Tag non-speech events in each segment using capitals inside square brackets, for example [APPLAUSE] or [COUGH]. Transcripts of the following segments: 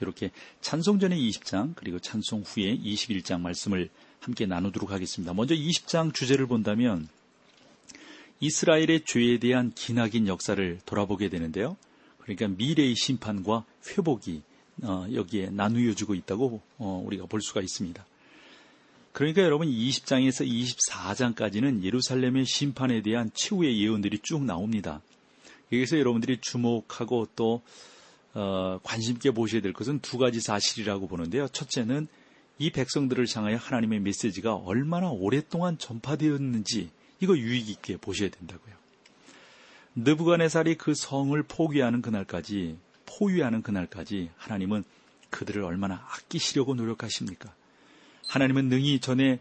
이렇게 찬송 전에 20장 그리고 찬송 후에 21장 말씀을 함께 나누도록 하겠습니다. 먼저 20장 주제를 본다면 이스라엘의 죄에 대한 기나긴 역사를 돌아보게 되는데요. 그러니까 미래의 심판과 회복이 어, 여기에 나누어지고 있다고 어, 우리가 볼 수가 있습니다. 그러니까 여러분 20장에서 24장까지는 예루살렘의 심판에 대한 최후의 예언들이 쭉 나옵니다. 여기서 여러분들이 주목하고 또 어, 관심 있게 보셔야 될 것은 두 가지 사실이라고 보는데요. 첫째는 이 백성들을 향하여 하나님의 메시지가 얼마나 오랫동안 전파되었는지 이거 유익 있게 보셔야 된다고요. 느부갓네살이 그 성을 포기하는 그날까지 포위하는 그날까지 하나님은 그들을 얼마나 아끼시려고 노력하십니까? 하나님은 능히 전에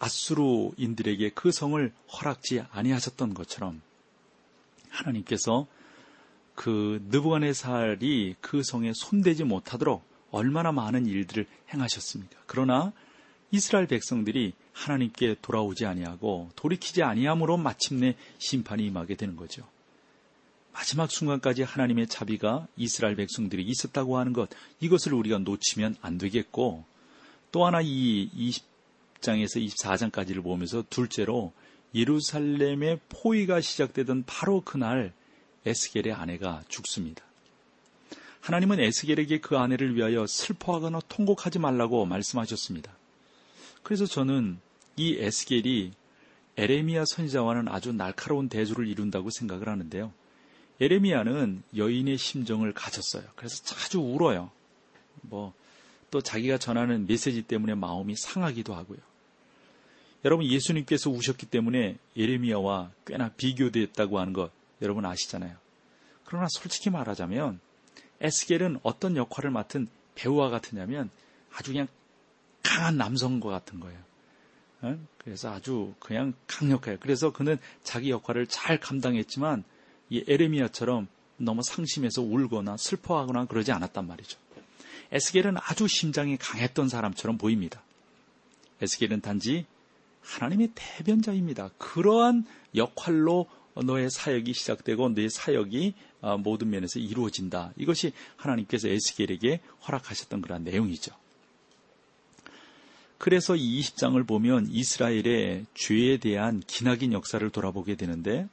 아수르인들에게 그 성을 허락지 아니하셨던 것처럼 하나님께서 그 느부갓네살이 그 성에 손대지 못하도록 얼마나 많은 일들을 행하셨습니까? 그러나 이스라엘 백성들이 하나님께 돌아오지 아니하고 돌이키지 아니함으로 마침내 심판이 임하게 되는 거죠. 마지막 순간까지 하나님의 자비가 이스라엘 백성들이 있었다고 하는 것, 이것을 우리가 놓치면 안 되겠고, 또 하나 이 20장에서 24장까지를 보면서 둘째로 예루살렘의 포위가 시작되던 바로 그날 에스겔의 아내가 죽습니다. 하나님은 에스겔에게 그 아내를 위하여 슬퍼하거나 통곡하지 말라고 말씀하셨습니다. 그래서 저는 이 에스겔이 에레미야 선지자와는 아주 날카로운 대조를 이룬다고 생각을 하는데요. 에레미야는 여인의 심정을 가졌어요. 그래서 자주 울어요. 뭐, 또 자기가 전하는 메시지 때문에 마음이 상하기도 하고요. 여러분, 예수님께서 우셨기 때문에 에레미야와 꽤나 비교됐다고 하는 것 여러분 아시잖아요. 그러나 솔직히 말하자면 에스겔은 어떤 역할을 맡은 배우와 같으냐면 아주 그냥 강한 남성과 같은 거예요. 그래서 아주 그냥 강력해요. 그래서 그는 자기 역할을 잘 감당했지만 이 에레미야처럼 너무 상심해서 울거나 슬퍼하거나 그러지 않았단 말이죠. 에스겔은 아주 심장이 강했던 사람처럼 보입니다. 에스겔은 단지 하나님의 대변자입니다. 그러한 역할로 너의 사역이 시작되고 너의 사역이 어, 모든 면에서 이루어진다. 이것이 하나님께서 에스겔에게 허락하셨던 그런 내용이죠. 그래서 이 20장을 보면 이스라엘의 죄에 대한 기나긴 역사를 돌아보게 되는데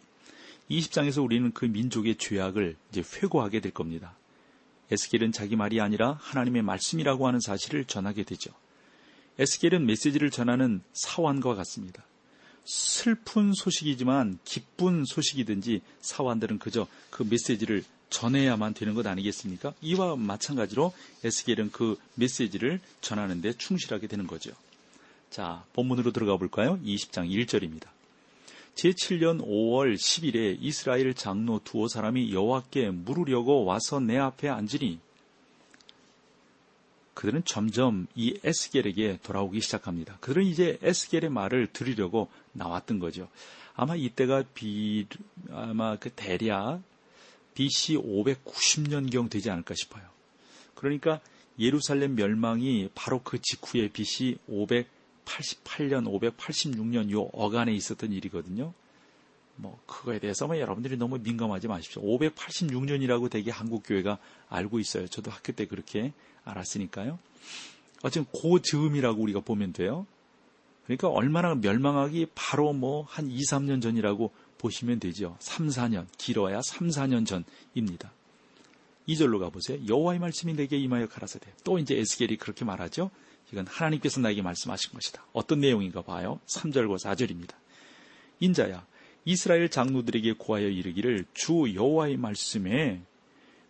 20장에서 우리는 그 민족의 죄악을 이제 회고하게 될 겁니다. 에스겔은 자기 말이 아니라 하나님의 말씀이라고 하는 사실을 전하게 되죠. 에스겔은 메시지를 전하는 사환과 같습니다. 슬픈 소식이지만 기쁜 소식이든지 사환들은 그저 그 메시지를 전해야만 되는 것 아니겠습니까? 이와 마찬가지로 에스겔은 그 메시지를 전하는데 충실하게 되는 거죠. 자, 본문으로 들어가 볼까요? 20장 1절입니다. 제7년 5월 10일에 이스라엘 장로 두어 사람이 여호와께 물으려고 와서 내 앞에 앉으니 그들은 점점 이 에스겔에게 돌아오기 시작합니다. 그들은 이제 에스겔의 말을 들으려고 나왔던 거죠. 아마 이때가 비, 아마 그 대략 BC 590년경 되지 않을까 싶어요. 그러니까 예루살렘 멸망이 바로 그 직후에 BC 588년, 586년 요 어간에 있었던 일이거든요. 뭐 그거에 대해서 뭐 여러분들이 너무 민감하지 마십시오. 586년이라고 되게 한국 교회가 알고 있어요. 저도 학교 때 그렇게 알았으니까요. 어쨌든 고 즈음이라고 우리가 보면 돼요. 그러니까 얼마나 멸망하기 바로 뭐 한 2, 3년 전이라고 보시면 되죠. 3, 4년, 길어야 3, 4년 전입니다. 2절로 가보세요. 여호와의 말씀이 내게 임하여 가라사대. 또 이제 에스겔이 그렇게 말하죠. 이건 하나님께서 나에게 말씀하신 것이다. 어떤 내용인가 봐요. 3절과 4절입니다. 인자야, 이스라엘 장로들에게 고하여 이르기를 주 여호와의 말씀에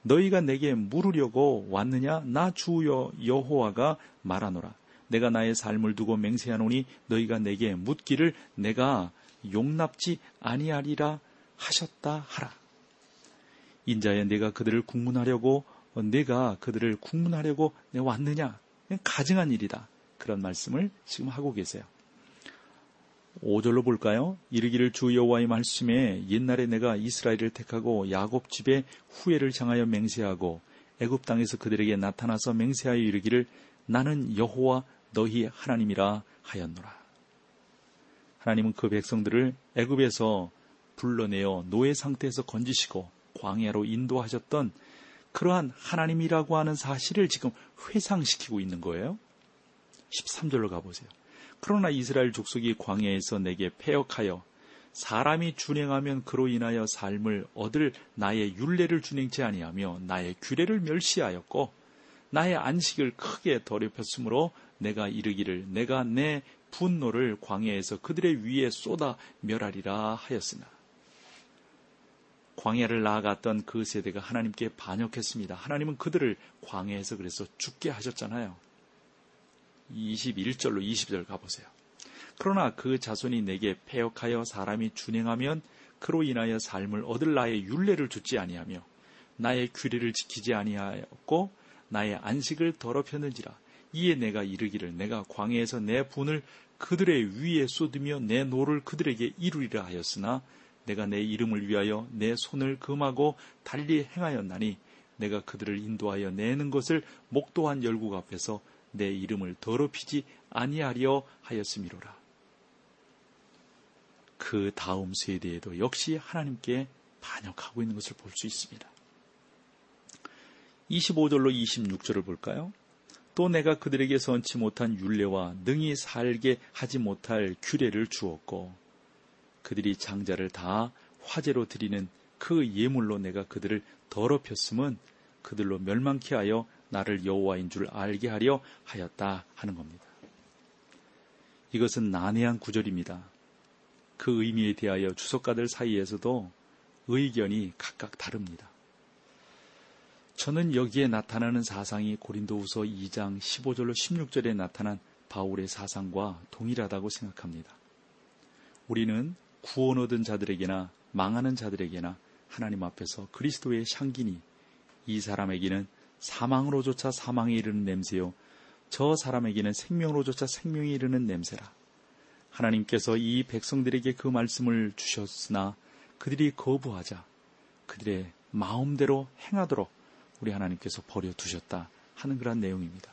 너희가 내게 물으려고 왔느냐? 나 주 여호와가 말하노라. 내가 나의 삶을 두고 맹세하노니 너희가 내게 묻기를 내가 용납지 아니하리라 하셨다 하라. 인자야 내가 그들을 국문하려고 내가 그들을 국문하려고 내 왔느냐? 가증한 일이다. 그런 말씀을 지금 하고 계세요. 5절로 볼까요? 이르기를 주 여호와의 말씀에 옛날에 내가 이스라엘을 택하고 야곱 집에 후회를 향하여 맹세하고 애굽 땅에서 그들에게 나타나서 맹세하여 이르기를 나는 여호와 너희 하나님이라 하였노라. 하나님은 그 백성들을 애굽에서 불러내어 노예 상태에서 건지시고 광야로 인도하셨던 그러한 하나님이라고 하는 사실을 지금 회상시키고 있는 거예요. 13절로 가보세요. 그러나 이스라엘 족속이 광야에서 내게 폐역하여 사람이 준행하면 그로 인하여 삶을 얻을 나의 윤례를 준행치 아니하며 나의 규례를 멸시하였고 나의 안식을 크게 더럽혔으므로 내가 이르기를 내가 내 분노를 광야에서 그들의 위에 쏟아 멸하리라 하였으나 광야를 나아갔던 그 세대가 하나님께 반역했습니다. 하나님은 그들을 광야에서 그래서 죽게 하셨잖아요. 21절로 20절 가보세요. 그러나 그 자손이 내게 패역하여 사람이 준행하면 그로 인하여 삶을 얻을 나의 율례를 주지 아니하며 나의 규례를 지키지 아니하였고 나의 안식을 더럽혔는지라 이에 내가 이르기를 내가 광야에서 내 분을 그들의 위에 쏟으며 내 노를 그들에게 이루리라 하였으나 내가 내 이름을 위하여 내 손을 금하고 달리 행하였나니 내가 그들을 인도하여 내는 것을 목도한 열국 앞에서 내 이름을 더럽히지 아니하려 하였음이로라. 그 다음 세대에도 역시 하나님께 반역하고 있는 것을 볼 수 있습니다. 25절로 26절을 볼까요? 또 내가 그들에게 선치 못한 윤례와 능히 살게 하지 못할 규례를 주었고 그들이 장자를 다 화제로 드리는 그 예물로 내가 그들을 더럽혔음은 그들로 멸망케 하여 나를 여호와인 줄 알게 하려 하였다 하는 겁니다. 이것은 난해한 구절입니다. 그 의미에 대하여 주석가들 사이에서도 의견이 각각 다릅니다. 저는 여기에 나타나는 사상이 고린도후서 2장 15절로 16절에 나타난 바울의 사상과 동일하다고 생각합니다. 우리는 구원 얻은 자들에게나 망하는 자들에게나 하나님 앞에서 그리스도의 향기니 이 사람에게는 사망으로조차 사망에 이르는 냄새요. 저 사람에게는 생명으로조차 생명에 이르는 냄새라. 하나님께서 이 백성들에게 그 말씀을 주셨으나 그들이 거부하자 그들의 마음대로 행하도록 우리 하나님께서 버려두셨다 하는 그런 내용입니다.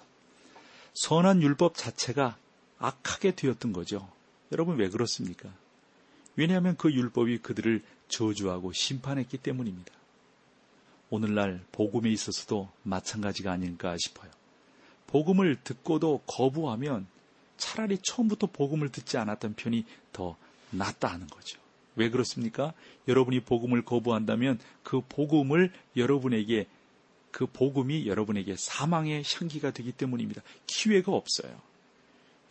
선한 율법 자체가 악하게 되었던 거죠. 여러분 왜 그렇습니까? 왜냐하면 그 율법이 그들을 저주하고 심판했기 때문입니다. 오늘날 복음에 있어서도 마찬가지가 아닐까 싶어요. 복음을 듣고도 거부하면 차라리 처음부터 복음을 듣지 않았던 편이 더 낫다 하는 거죠. 왜 그렇습니까? 여러분이 복음을 거부한다면 그 복음을 여러분에게 그 복음이 여러분에게 사망의 향기가 되기 때문입니다. 기회가 없어요.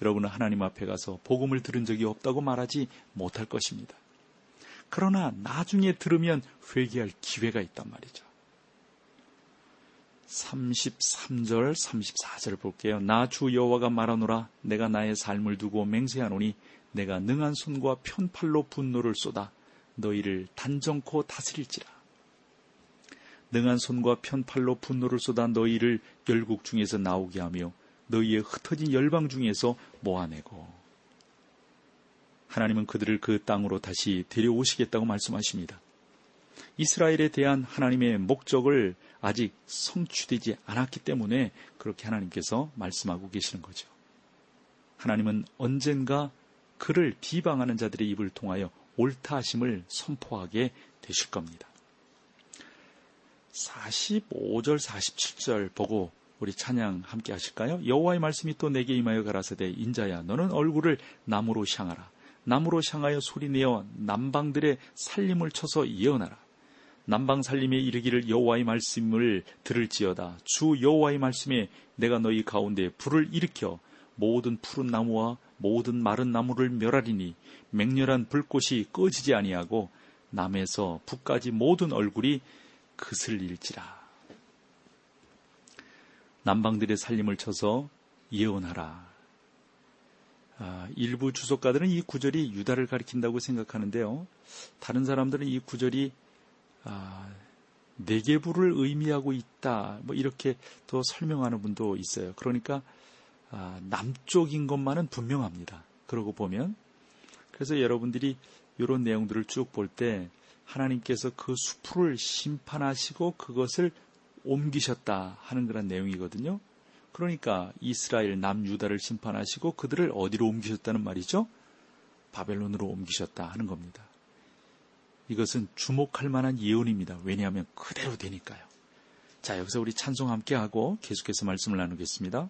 여러분은 하나님 앞에 가서 복음을 들은 적이 없다고 말하지 못할 것입니다. 그러나 나중에 들으면 회개할 기회가 있단 말이죠. 33절, 34절 볼게요. 나 주 여호와가 말하노라 내가 나의 삶을 두고 맹세하노니 내가 능한 손과 편팔로 분노를 쏟아 너희를 단정코 다스릴지라. 능한 손과 편팔로 분노를 쏟아 너희를 열국 중에서 나오게 하며 너희의 흩어진 열방 중에서 모아내고 하나님은 그들을 그 땅으로 다시 데려오시겠다고 말씀하십니다. 이스라엘에 대한 하나님의 목적을 아직 성취되지 않았기 때문에 그렇게 하나님께서 말씀하고 계시는 거죠. 하나님은 언젠가 그를 비방하는 자들의 입을 통하여 옳다 하심을 선포하게 되실 겁니다. 45절 47절 보고 우리 찬양 함께 하실까요? 여호와의 말씀이 또 내게 임하여 가라사대 인자야 너는 얼굴을 나무로 향하라 나무로 향하여 소리내어 남방들의 살림을 쳐서 예언하라 남방 살림에 이르기를 여호와의 말씀을 들을지어다 주 여호와의 말씀에 내가 너희 가운데 불을 일으켜 모든 푸른 나무와 모든 마른 나무를 멸하리니 맹렬한 불꽃이 꺼지지 아니하고 남에서 북까지 모든 얼굴이 그슬릴지라 남방들의 살림을 쳐서 예언하라. 아, 일부 주석가들은 이 구절이 유다를 가리킨다고 생각하는데요. 다른 사람들은 이 구절이 아, 네개부를 의미하고 있다. 뭐 이렇게 더 설명하는 분도 있어요. 그러니까 아, 남쪽인 것만은 분명합니다. 그러고 보면 그래서 여러분들이 이런 내용들을 쭉 볼 때 하나님께서 그 수풀을 심판하시고 그것을 옮기셨다 하는 그런 내용이거든요. 그러니까 이스라엘 남유다를 심판하시고 그들을 어디로 옮기셨다는 말이죠? 바벨론으로 옮기셨다 하는 겁니다. 이것은 주목할 만한 예언입니다. 왜냐하면 그대로 되니까요. 자, 여기서 우리 찬송 함께 하고 계속해서 말씀을 나누겠습니다.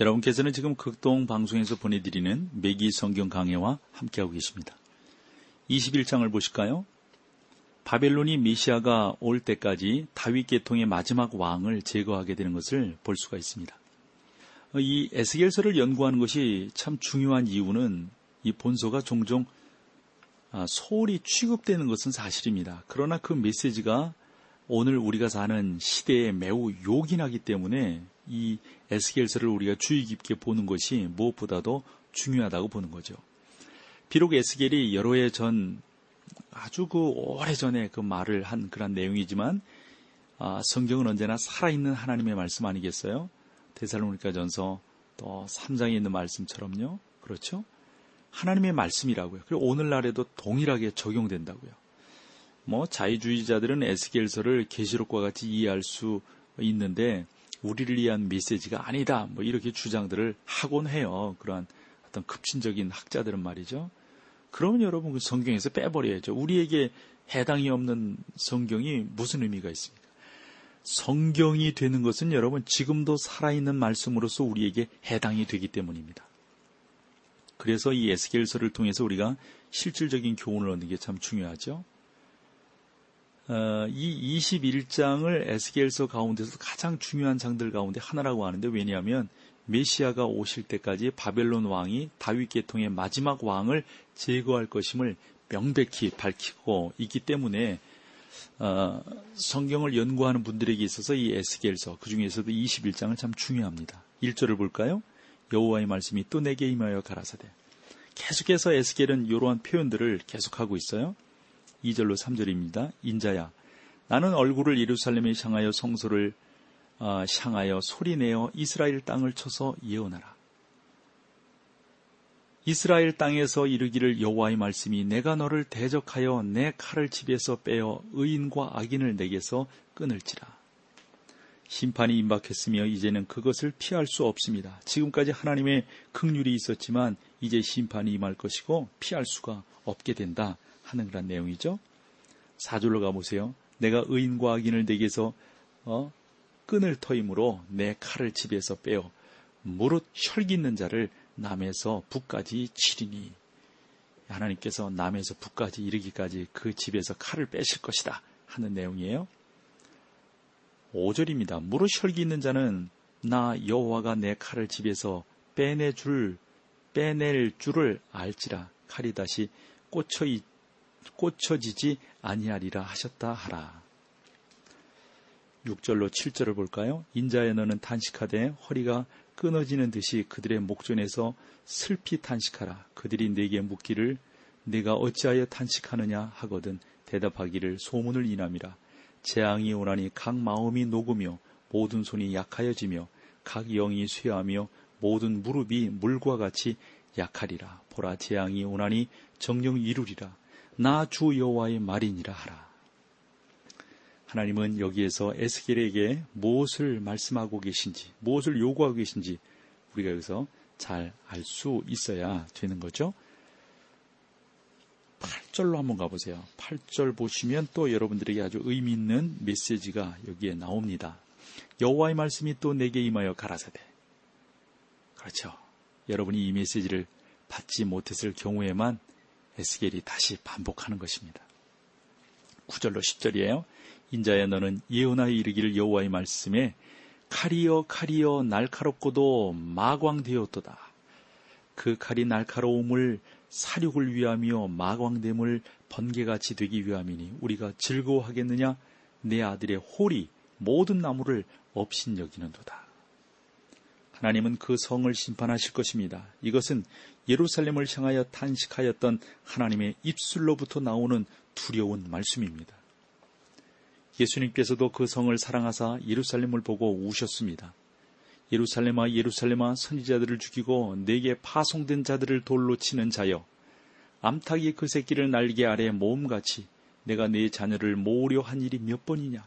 여러분께서는 지금 극동 방송에서 보내드리는 매기 성경 강해와 함께하고 계십니다. 21장을 보실까요? 바벨론이 메시아가 올 때까지 다윗 계통의 마지막 왕을 제거하게 되는 것을 볼 수가 있습니다. 이 에스겔서를 연구하는 것이 참 중요한 이유는 이 본서가 종종 아, 소홀히 취급되는 것은 사실입니다. 그러나 그 메시지가 오늘 우리가 사는 시대에 매우 요긴하기 때문에 이 에스겔서를 우리가 주의 깊게 보는 것이 무엇보다도 중요하다고 보는 거죠. 비록 에스겔이 여러 해 전 아주 그 오래 전에 그 말을 한 그런 내용이지만 아, 성경은 언제나 살아있는 하나님의 말씀 아니겠어요? 데살로니가 전서 또 3장에 있는 말씀처럼요. 그렇죠? 하나님의 말씀이라고요. 그리고 오늘날에도 동일하게 적용된다고요. 뭐 자유주의자들은 에스겔서를 계시록과 같이 이해할 수 있는데 우리를 위한 메시지가 아니다. 뭐 이렇게 주장들을 하곤 해요. 그러한 어떤 급진적인 학자들은 말이죠. 그러면 여러분 그 성경에서 빼버려야죠. 우리에게 해당이 없는 성경이 무슨 의미가 있습니까? 성경이 되는 것은 여러분 지금도 살아있는 말씀으로서 우리에게 해당이 되기 때문입니다. 그래서 이 에스겔서를 통해서 우리가 실질적인 교훈을 얻는 게 참 중요하죠. 어, 이 21장을 에스겔서 가운데서 가장 중요한 장들 가운데 하나라고 하는데 왜냐하면 메시아가 오실 때까지 바벨론 왕이 다윗 계통의 마지막 왕을 제거할 것임을 명백히 밝히고 있기 때문에 어, 성경을 연구하는 분들에게 있어서 이 에스겔서 그 중에서도 21장은 참 중요합니다. 1절을 볼까요? 여호와의 말씀이 또 내게 임하여 가라사대. 계속해서 에스겔은 이러한 표현들을 계속하고 있어요. 2절로 3절입니다. 인자야, 나는 얼굴을 예루살렘에 향하여 성소를 어, 향하여 소리내어 이스라엘 땅을 쳐서 예언하라. 이스라엘 땅에서 이르기를 여호와의 말씀이 내가 너를 대적하여 내 칼을 집에서 빼어 의인과 악인을 내게서 끊을지라. 심판이 임박했으며 이제는 그것을 피할 수 없습니다. 지금까지 하나님의 극률이 있었지만 이제 심판이 임할 것이고 피할 수가 없게 된다 하는 그런 내용이죠. 사절로 가보세요. 내가 의인과 악인을 내게서 어, 끈을 터임으로 내 칼을 집에서 빼어 무릇 혈기 있는 자를 남에서 북까지 치리니 하나님께서 남에서 북까지 이르기까지 그 집에서 칼을 빼실 것이다 하는 내용이에요. 5절입니다. 무릇 혈기 있는 자는 나 여호와가 내 칼을 집에서 빼내 줄 빼낼 줄을 알지라 칼이 다시 꽂혀 꽂혀지지 아니하리라 하셨다 하라. 6절로 7절을 볼까요? 인자의 너는 탄식하되 허리가 끊어지는 듯이 그들의 목전에서 슬피 탄식하라. 그들이 내게 묻기를 내가 어찌하여 탄식하느냐 하거든 대답하기를 소문을 인함이라. 재앙이 오나니 각 마음이 녹으며 모든 손이 약하여지며 각 영이 쇠하며 모든 무릎이 물과 같이 약하리라. 보라 재앙이 오나니 정령 이루리라. 나 주 여호와의 말이니라 하라. 하나님은 여기에서 에스겔에게 무엇을 말씀하고 계신지, 무엇을 요구하고 계신지 우리가 여기서 잘 알 수 있어야 되는 거죠. 8절로 한번 가보세요. 8절 보시면 또 여러분들에게 아주 의미 있는 메시지가 여기에 나옵니다. 여호와의 말씀이 또 내게 임하여 가라사대. 그렇죠. 여러분이 이 메시지를 받지 못했을 경우에만 에스겔이 다시 반복하는 것입니다. 9절로 10절이에요. 인자야 너는 예언하여 이르기를 여호와의 말씀에 칼이여 칼이여 날카롭고도 마광되었도다. 그 칼이 날카로움을 사륙을 위하며 마광됨을 번개같이 되기 위함이니 우리가 즐거워하겠느냐? 내 아들의 홀이 모든 나무를 업신여기는도다. 하나님은 그 성을 심판하실 것입니다. 이것은 예루살렘을 향하여 탄식하였던 하나님의 입술로부터 나오는 두려운 말씀입니다. 예수님께서도 그 성을 사랑하사 예루살렘을 보고 우셨습니다. 예루살렘아 예루살렘아 선지자들을 죽이고 내게 파송된 자들을 돌로 치는 자여 암탉이 그 새끼를 날개 아래 모음같이 내가 네 자녀를 모으려 한 일이 몇 번이냐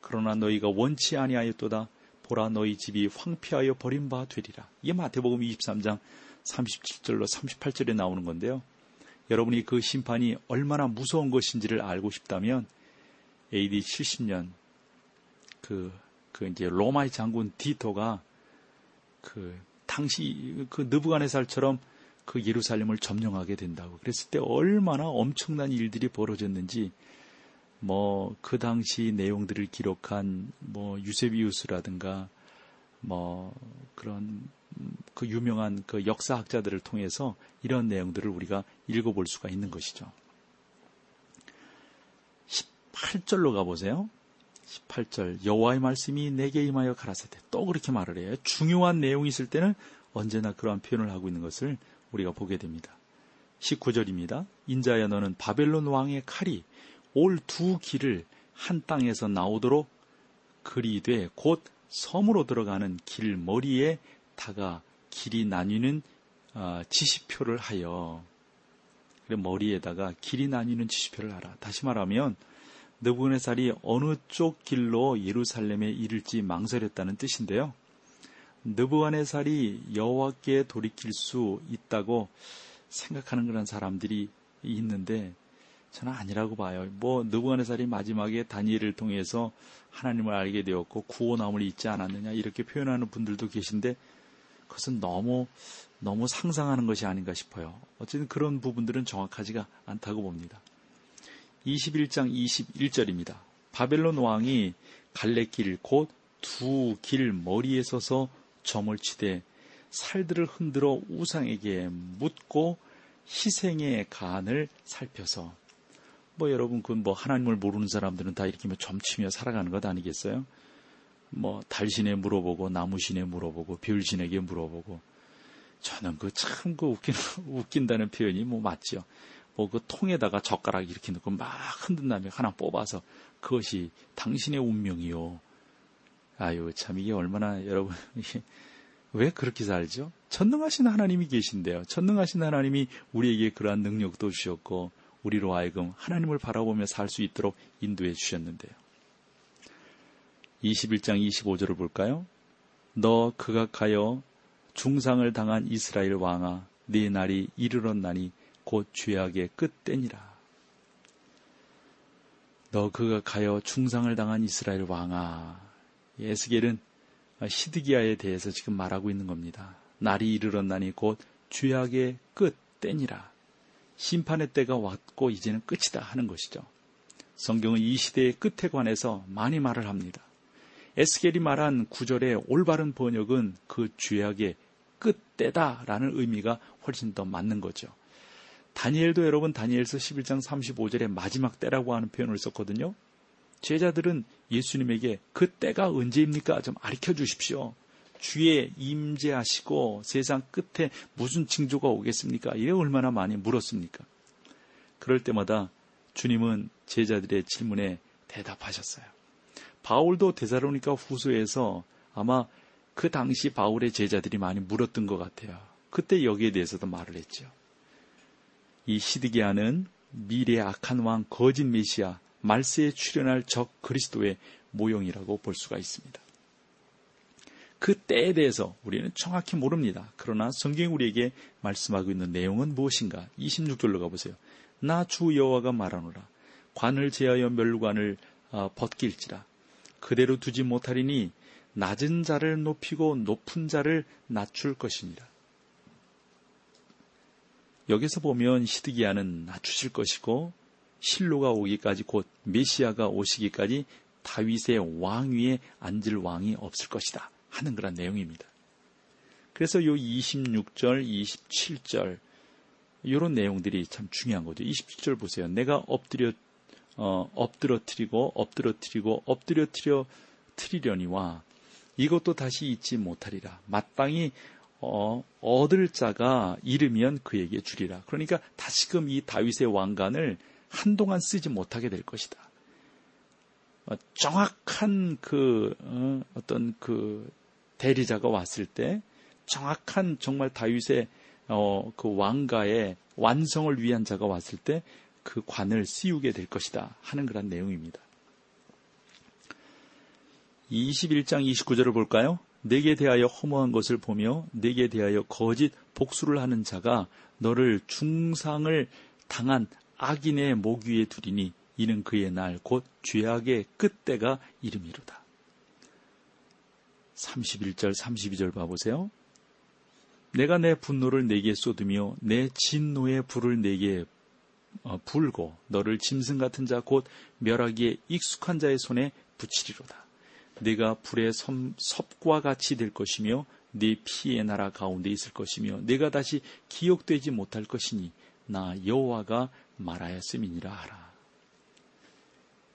그러나 너희가 원치 아니하였도다 보라 너희 집이 황폐하여 버림바 되리라. 이게 마태복음 23장 37절로 38절에 나오는 건데요. 여러분이 그 심판이 얼마나 무서운 것인지를 알고 싶다면 AD 70년 그, 그 이제 로마의 장군 디토가 그 당시 그 느부갓네살처럼 그 예루살렘을 점령하게 된다고. 그랬을 때 얼마나 엄청난 일들이 벌어졌는지 뭐 그 당시 내용들을 기록한 뭐 유세비우스라든가 뭐 그런 그 유명한 그 역사학자들을 통해서 이런 내용들을 우리가 읽어볼 수가 있는 것이죠. 18절로 가보세요. 18절 여호와의 말씀이 내게 임하여 가라사대 또 그렇게 말을 해요. 중요한 내용이 있을 때는 언제나 그러한 표현을 하고 있는 것을 우리가 보게 됩니다. 19절입니다. 인자야 너는 바벨론 왕의 칼이 올 두 길을 한 땅에서 나오도록 그리되 곧 섬으로 들어가는 길 머리에 다가 길이 나뉘는 어, 지시표를 하여 머리에다가 길이 나뉘는 지시표를 하라. 다시 말하면 느부갓네살이 어느 쪽 길로 예루살렘에 이를지 망설였다는 뜻인데요. 느부갓네살이 여호와께 돌이킬 수 있다고 생각하는 그런 사람들이 있는데 저는 아니라고 봐요. 뭐 느부갓네살이 마지막에 다니엘을 통해서 하나님을 알게 되었고 구원함을 잊지 않았느냐 이렇게 표현하는 분들도 계신데 그것은 너무 너무 상상하는 것이 아닌가 싶어요. 어쨌든 그런 부분들은 정확하지가 않다고 봅니다. 21장 21절입니다. 바벨론 왕이 갈래길 곧 두 길 머리에 서서 점을 치되 살들을 흔들어 우상에게 묻고 희생의 간을 살펴서 뭐 여러분 그 뭐 하나님을 모르는 사람들은 다 이렇게 뭐 점치며 살아가는 것 아니겠어요? 뭐 달신에 물어보고 나무신에 물어보고 별신에게 물어보고 저는 그 참그 그 웃긴 [LAUGHS] 웃긴다는 표현이 뭐 맞죠. 뭐 그 통에다가 젓가락 이렇게 넣고 막 흔든 다음에 하나 뽑아서 그것이 당신의 운명이요. 아유, 참 이게 얼마나 여러분, [LAUGHS] 왜 그렇게 살죠? 전능하신 하나님이 계신데요. 전능하신 하나님이 우리에게 그러한 능력도 주셨고, 우리로 하여금 하나님을 바라보며 살 수 있도록 인도해 주셨는데요. 21장 25절을 볼까요? 너 극악하여 중상을 당한 이스라엘 왕아, 네 날이 이르렀나니 곧 죄악의 끝때니라. 너 그가 가여 중상을 당한 이스라엘 왕아. 에스겔은 시드기야에 대해서 지금 말하고 있는 겁니다. 날이 이르렀나니 곧 죄악의 끝때니라. 심판의 때가 왔고 이제는 끝이다 하는 것이죠. 성경은 이 시대의 끝에 관해서 많이 말을 합니다. 에스겔이 말한 구절의 올바른 번역은 그 죄악의 끝때다라는 의미가 훨씬 더 맞는 거죠. 다니엘도 여러분 다니엘서 11장 35절에 마지막 때라고 하는 표현을 썼거든요. 제자들은 예수님에게 그 때가 언제입니까? 좀 알려 주십시오. 주에 임재하시고 세상 끝에 무슨 징조가 오겠습니까? 이게 얼마나 많이 물었습니까? 그럴 때마다 주님은 제자들의 질문에 대답하셨어요. 바울도 데사로니카 후소에서 아마 그 당시 바울의 제자들이 많이 물었던 것 같아요. 그때 여기에 대해서도 말을 했죠. 이 시드기야는 미래의 악한 왕 거짓 메시아 말세에 출현할 적 그리스도의 모형이라고 볼 수가 있습니다. 그 때에 대해서 우리는 정확히 모릅니다. 그러나 성경이 우리에게 말씀하고 있는 내용은 무엇인가? 26절로 가보세요. 나 주 여호와가 말하노라. 관을 제하여 멸관을 어, 벗길지라. 그대로 두지 못하리니 낮은 자를 높이고 높은 자를 낮출 것이니라. 여기서 보면 시드기야는 낮추실 것이고 실로가 오기까지 곧 메시아가 오시기까지 다윗의 왕위에 앉을 왕이 없을 것이다 하는 그런 내용입니다. 그래서 요 26절, 27절 이런 내용들이 참 중요한 거죠. 27절 보세요. 내가 엎드려 어, 엎드러뜨리고 엎드러뜨리고 엎드려뜨려 트리려니와 이것도 다시 잊지 못하리라. 마땅히 어, 얻을 자가 잃으면 그에게 주리라. 그러니까 다시금 이 다윗의 왕관을 한동안 쓰지 못하게 될 것이다. 어, 정확한 그 어, 어떤 그 대리자가 왔을 때 정확한 정말 다윗의 어, 그 왕가의 완성을 위한 자가 왔을 때 그 관을 씌우게 될 것이다 하는 그런 내용입니다. 21장 29절을 볼까요? 내게 대하여 허무한 것을 보며 내게 대하여 거짓 복수를 하는 자가 너를 중상을 당한 악인의 목 위에 두리니 이는 그의 날 곧 죄악의 끝때가 이름이로다. 31절 32절 봐보세요. 내가 내 분노를 내게 쏟으며 내 진노의 불을 내게 어, 불고 너를 짐승 같은 자 곧 멸하기에 익숙한 자의 손에 붙이리로다. 내가 불의 섭과 같이 될 것이며 네 피의 나라 가운데 있을 것이며 내가 다시 기억되지 못할 것이니 나 여호와가 말하였음이니라 하라.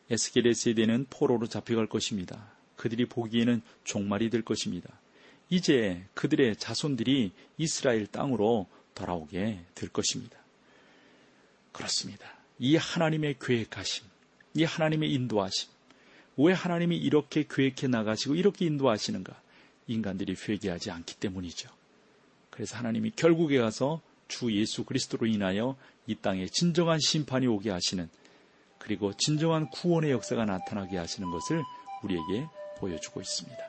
에스겔의 세대는 포로로 잡혀갈 것입니다. 그들이 보기에는 종말이 될 것입니다. 이제 그들의 자손들이 이스라엘 땅으로 돌아오게 될 것입니다. 그렇습니다. 이 하나님의 계획하심, 이 하나님의 인도하심, 왜 하나님이 이렇게 계획해 나가시고 이렇게 인도하시는가? 인간들이 회개하지 않기 때문이죠. 그래서 하나님이 결국에 가서 주 예수 그리스도로 인하여 이 땅에 진정한 심판이 오게 하시는 그리고 진정한 구원의 역사가 나타나게 하시는 것을 우리에게 보여주고 있습니다.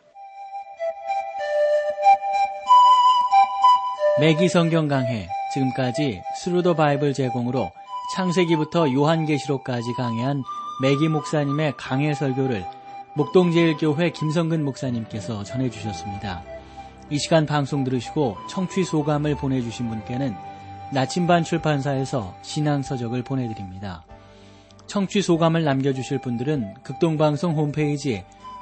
매기 성경 강해 지금까지 Thru the Bible 제공으로 창세기부터 요한계시록까지 강해한 매기 목사님의 강해 설교를 목동제일교회 김성근 목사님께서 전해주셨습니다. 이 시간 방송 들으시고 청취 소감을 보내주신 분께는 나침반 출판사에서 신앙서적을 보내드립니다. 청취 소감을 남겨주실 분들은 극동방송 홈페이지에